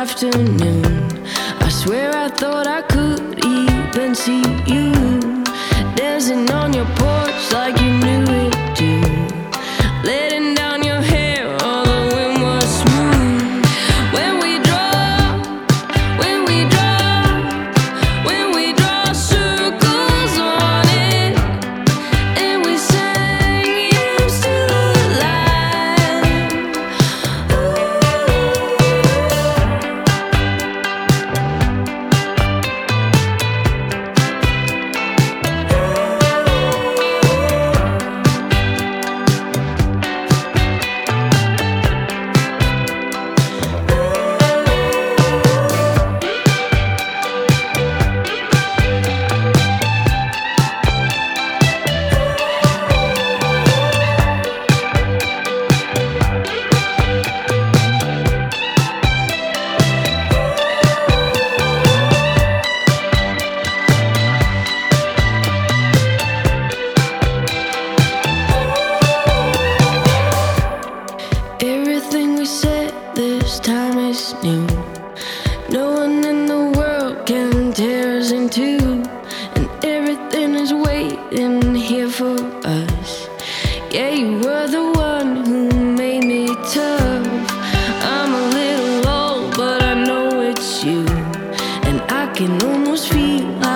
afternoon. I swear I thought I could even see you dancing on your porch like you. Everything we said this time is new. No one in the world can tear us in two. And everything is waiting here for us. Yeah, you were the one who made me tough. I'm a little old, but I know it's you. And I can almost feel like